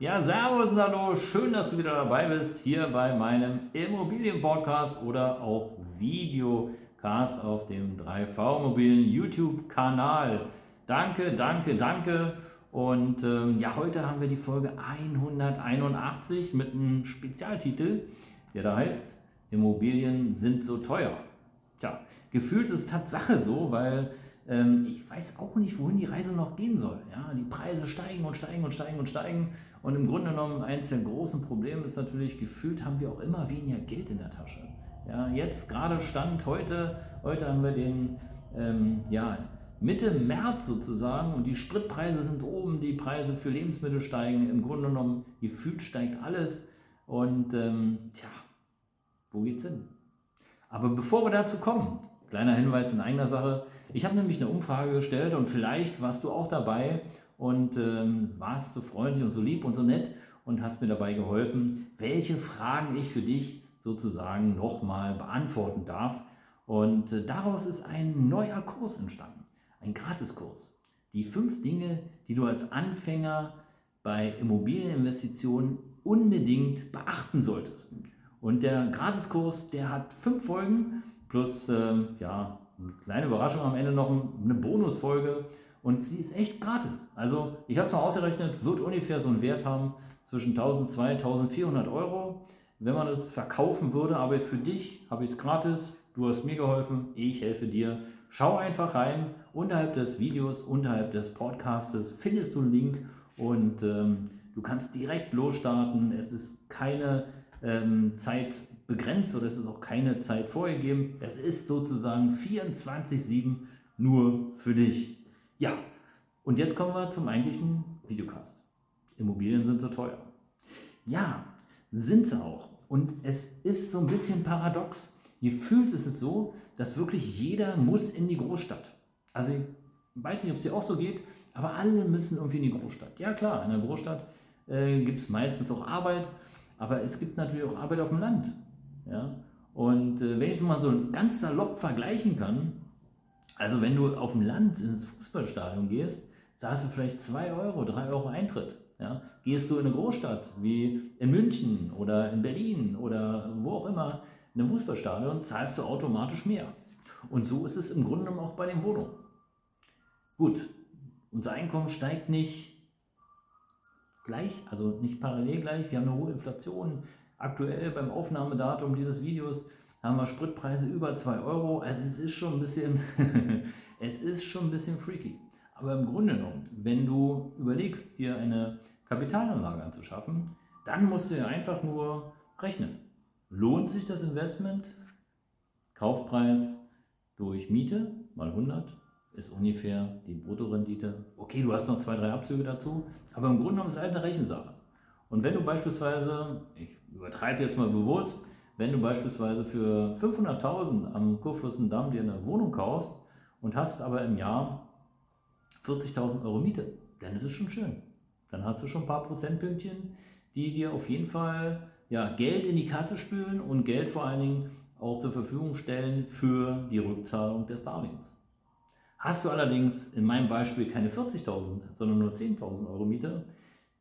Ja, servus und hallo, schön, dass du wieder dabei bist hier bei meinem Immobilienpodcast oder auch Videocast auf dem 3V Immobilien YouTube-Kanal. Danke, danke, danke. Und ähm, ja, heute haben wir die Folge 181 mit einem Spezialtitel, der da heißt Immobilien sind so teuer. Tja, gefühlt ist Tatsache so, weil ich weiß auch nicht, wohin die Reise noch gehen soll. Ja, die Preise steigen und steigen und steigen und steigen. Und im Grunde genommen, eins der großen Probleme ist natürlich, gefühlt haben wir auch immer weniger Geld in der Tasche. Ja, jetzt gerade Stand heute, heute haben wir den ähm, ja, Mitte März sozusagen und die Spritpreise sind oben, die Preise für Lebensmittel steigen. Im Grunde genommen, gefühlt steigt alles. Und ähm, tja, wo geht's hin? Aber bevor wir dazu kommen, kleiner Hinweis in eigener Sache. Ich habe nämlich eine Umfrage gestellt und vielleicht warst du auch dabei und ähm, warst so freundlich und so lieb und so nett und hast mir dabei geholfen, welche Fragen ich für dich sozusagen nochmal beantworten darf. Und äh, daraus ist ein neuer Kurs entstanden, ein Gratiskurs. Die fünf Dinge, die du als Anfänger bei Immobilieninvestitionen unbedingt beachten solltest. Und der Gratiskurs, der hat fünf Folgen plus äh, ja, eine kleine Überraschung am Ende noch eine Bonusfolge und sie ist echt gratis. Also ich habe es mal ausgerechnet, wird ungefähr so einen Wert haben zwischen 1200 1400 Euro, wenn man es verkaufen würde. Aber für dich habe ich es gratis. Du hast mir geholfen, ich helfe dir. Schau einfach rein. Unterhalb des Videos, unterhalb des Podcastes findest du einen Link und ähm, du kannst direkt losstarten. Es ist keine ähm, Zeit begrenzt oder es ist auch keine Zeit vorgegeben. Es ist sozusagen 24-7 nur für dich. Ja, und jetzt kommen wir zum eigentlichen Videocast. Immobilien sind so teuer. Ja, sind sie auch. Und es ist so ein bisschen paradox. Gefühlt ist es so, dass wirklich jeder muss in die Großstadt. Also ich weiß nicht, ob es dir auch so geht, aber alle müssen irgendwie in die Großstadt. Ja klar, in der Großstadt äh, gibt es meistens auch Arbeit, aber es gibt natürlich auch Arbeit auf dem Land. Ja? Und äh, wenn ich es mal so ganz salopp vergleichen kann, also wenn du auf dem Land ins Fußballstadion gehst, zahlst du vielleicht 2 Euro, 3 Euro Eintritt. Ja? Gehst du in eine Großstadt wie in München oder in Berlin oder wo auch immer, in einem Fußballstadion, zahlst du automatisch mehr. Und so ist es im Grunde genommen auch bei den Wohnungen. Gut, unser Einkommen steigt nicht gleich, also nicht parallel gleich. Wir haben eine hohe Inflation. Aktuell beim Aufnahmedatum dieses Videos haben wir Spritpreise über 2 Euro. Also es ist schon ein bisschen, es ist schon ein bisschen freaky. Aber im Grunde genommen, wenn du überlegst, dir eine Kapitalanlage anzuschaffen, dann musst du ja einfach nur rechnen. Lohnt sich das Investment? Kaufpreis durch Miete mal 100 ist ungefähr die Bruttorendite. Okay, du hast noch zwei, drei Abzüge dazu, aber im Grunde genommen ist es halt eine Rechensache. Und wenn du beispielsweise, ich übertreibe jetzt mal bewusst, wenn du beispielsweise für 500.000 am Kurfürstendamm dir eine Wohnung kaufst und hast aber im Jahr 40.000 Euro Miete, dann ist es schon schön. Dann hast du schon ein paar Prozentpünktchen, die dir auf jeden Fall ja, Geld in die Kasse spülen und Geld vor allen Dingen auch zur Verfügung stellen für die Rückzahlung des Darlehens. Hast du allerdings in meinem Beispiel keine 40.000, sondern nur 10.000 Euro Miete,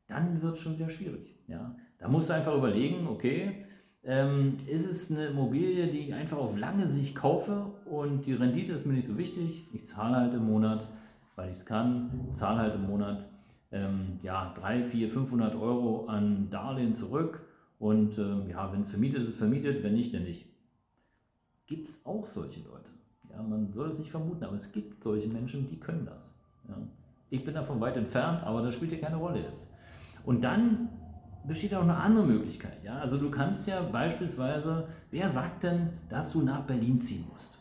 dann wird es schon wieder schwierig. Ja? Da musst du einfach überlegen, okay, ähm, ist es eine Immobilie, die ich einfach auf lange Sicht kaufe und die Rendite ist mir nicht so wichtig. Ich zahle halt im Monat, weil ich es kann, zahle halt im Monat ähm, ja, 3, 4, 500 Euro an Darlehen zurück und ähm, ja, wenn es vermietet ist, vermietet, wenn nicht, dann nicht. Gibt es auch solche Leute. Ja, man soll es nicht vermuten, aber es gibt solche Menschen, die können das. Ja. Ich bin davon weit entfernt, aber das spielt ja keine Rolle jetzt. Und dann besteht auch eine andere Möglichkeit. Ja? Also du kannst ja beispielsweise, wer sagt denn, dass du nach Berlin ziehen musst?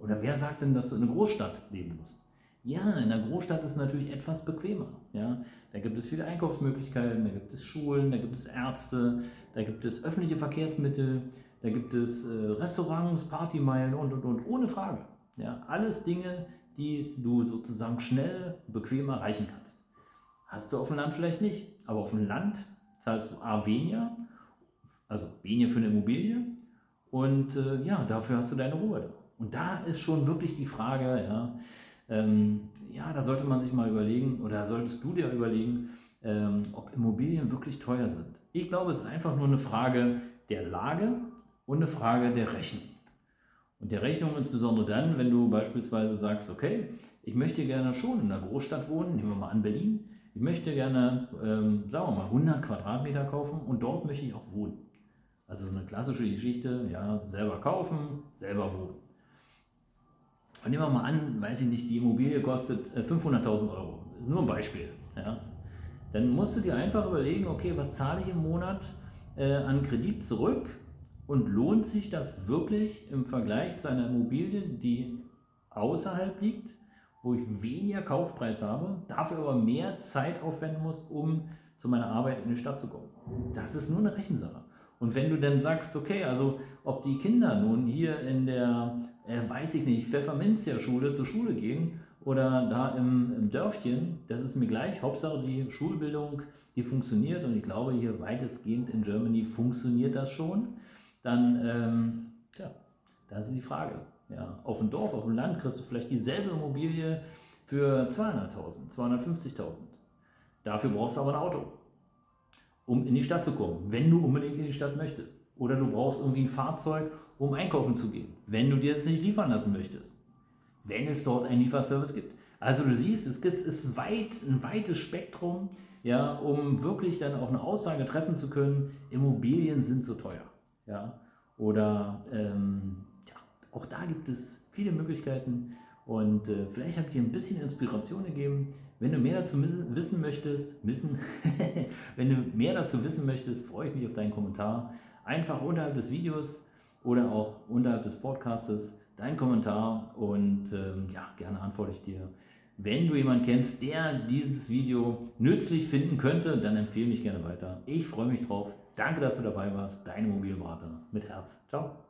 Oder wer sagt denn, dass du in eine Großstadt leben musst? Ja, in der Großstadt ist es natürlich etwas bequemer. Ja? Da gibt es viele Einkaufsmöglichkeiten, da gibt es Schulen, da gibt es Ärzte, da gibt es öffentliche Verkehrsmittel, da gibt es äh, Restaurants, Partymeilen und und und, ohne Frage. Ja? Alles Dinge, die du sozusagen schnell, bequem erreichen kannst. Hast du auf dem Land vielleicht nicht, aber auf dem Land zahlst du A weniger, also weniger für eine Immobilie und äh, ja, dafür hast du deine Ruhe. Und da ist schon wirklich die Frage, ja, ähm, ja, da sollte man sich mal überlegen oder solltest du dir überlegen, ähm, ob Immobilien wirklich teuer sind. Ich glaube, es ist einfach nur eine Frage der Lage und eine Frage der Rechnung. Und der Rechnung insbesondere dann, wenn du beispielsweise sagst, okay, ich möchte gerne schon in einer Großstadt wohnen, nehmen wir mal an Berlin, ich möchte gerne, ähm, sagen wir mal, 100 Quadratmeter kaufen und dort möchte ich auch wohnen. Also so eine klassische Geschichte, ja, selber kaufen, selber wohnen. Und nehmen wir mal an, weiß ich nicht, die Immobilie kostet 500.000 äh, Euro. Das ist nur ein Beispiel. Ja. Dann musst du dir einfach überlegen, okay, was zahle ich im Monat äh, an Kredit zurück und lohnt sich das wirklich im Vergleich zu einer Immobilie, die außerhalb liegt, wo ich weniger Kaufpreis habe, dafür aber mehr Zeit aufwenden muss, um zu meiner Arbeit in die Stadt zu kommen. Das ist nur eine Rechensache. Und wenn du dann sagst, okay, also ob die Kinder nun hier in der äh, weiß ich nicht, Pfefferminzia Schule zur Schule gehen oder da im, im Dörfchen, das ist mir gleich. Hauptsache die Schulbildung, die funktioniert und ich glaube hier weitestgehend in Germany funktioniert das schon. Dann, ähm, tja, das ist die Frage. Ja, auf dem Dorf, auf dem Land kriegst du vielleicht dieselbe Immobilie für 200.000, 250.000. Dafür brauchst du aber ein Auto, um in die Stadt zu kommen, wenn du unbedingt in die Stadt möchtest. Oder du brauchst irgendwie ein Fahrzeug, um einkaufen zu gehen, wenn du dir das nicht liefern lassen möchtest. Wenn es dort einen Lieferservice gibt. Also du siehst, es ist weit, ein weites Spektrum, ja, um wirklich dann auch eine Aussage treffen zu können, Immobilien sind so teuer. Ja? Oder ähm, auch da gibt es viele Möglichkeiten und äh, vielleicht habe ich dir ein bisschen Inspiration gegeben. Wenn du mehr dazu wissen möchtest, wissen, wenn du mehr dazu wissen möchtest, freue ich mich auf deinen Kommentar einfach unterhalb des Videos oder auch unterhalb des Podcastes deinen Kommentar und ähm, ja, gerne antworte ich dir. Wenn du jemanden kennst, der dieses Video nützlich finden könnte, dann empfehle mich gerne weiter. Ich freue mich drauf. Danke, dass du dabei warst. Dein Immobilienberater mit Herz. Ciao.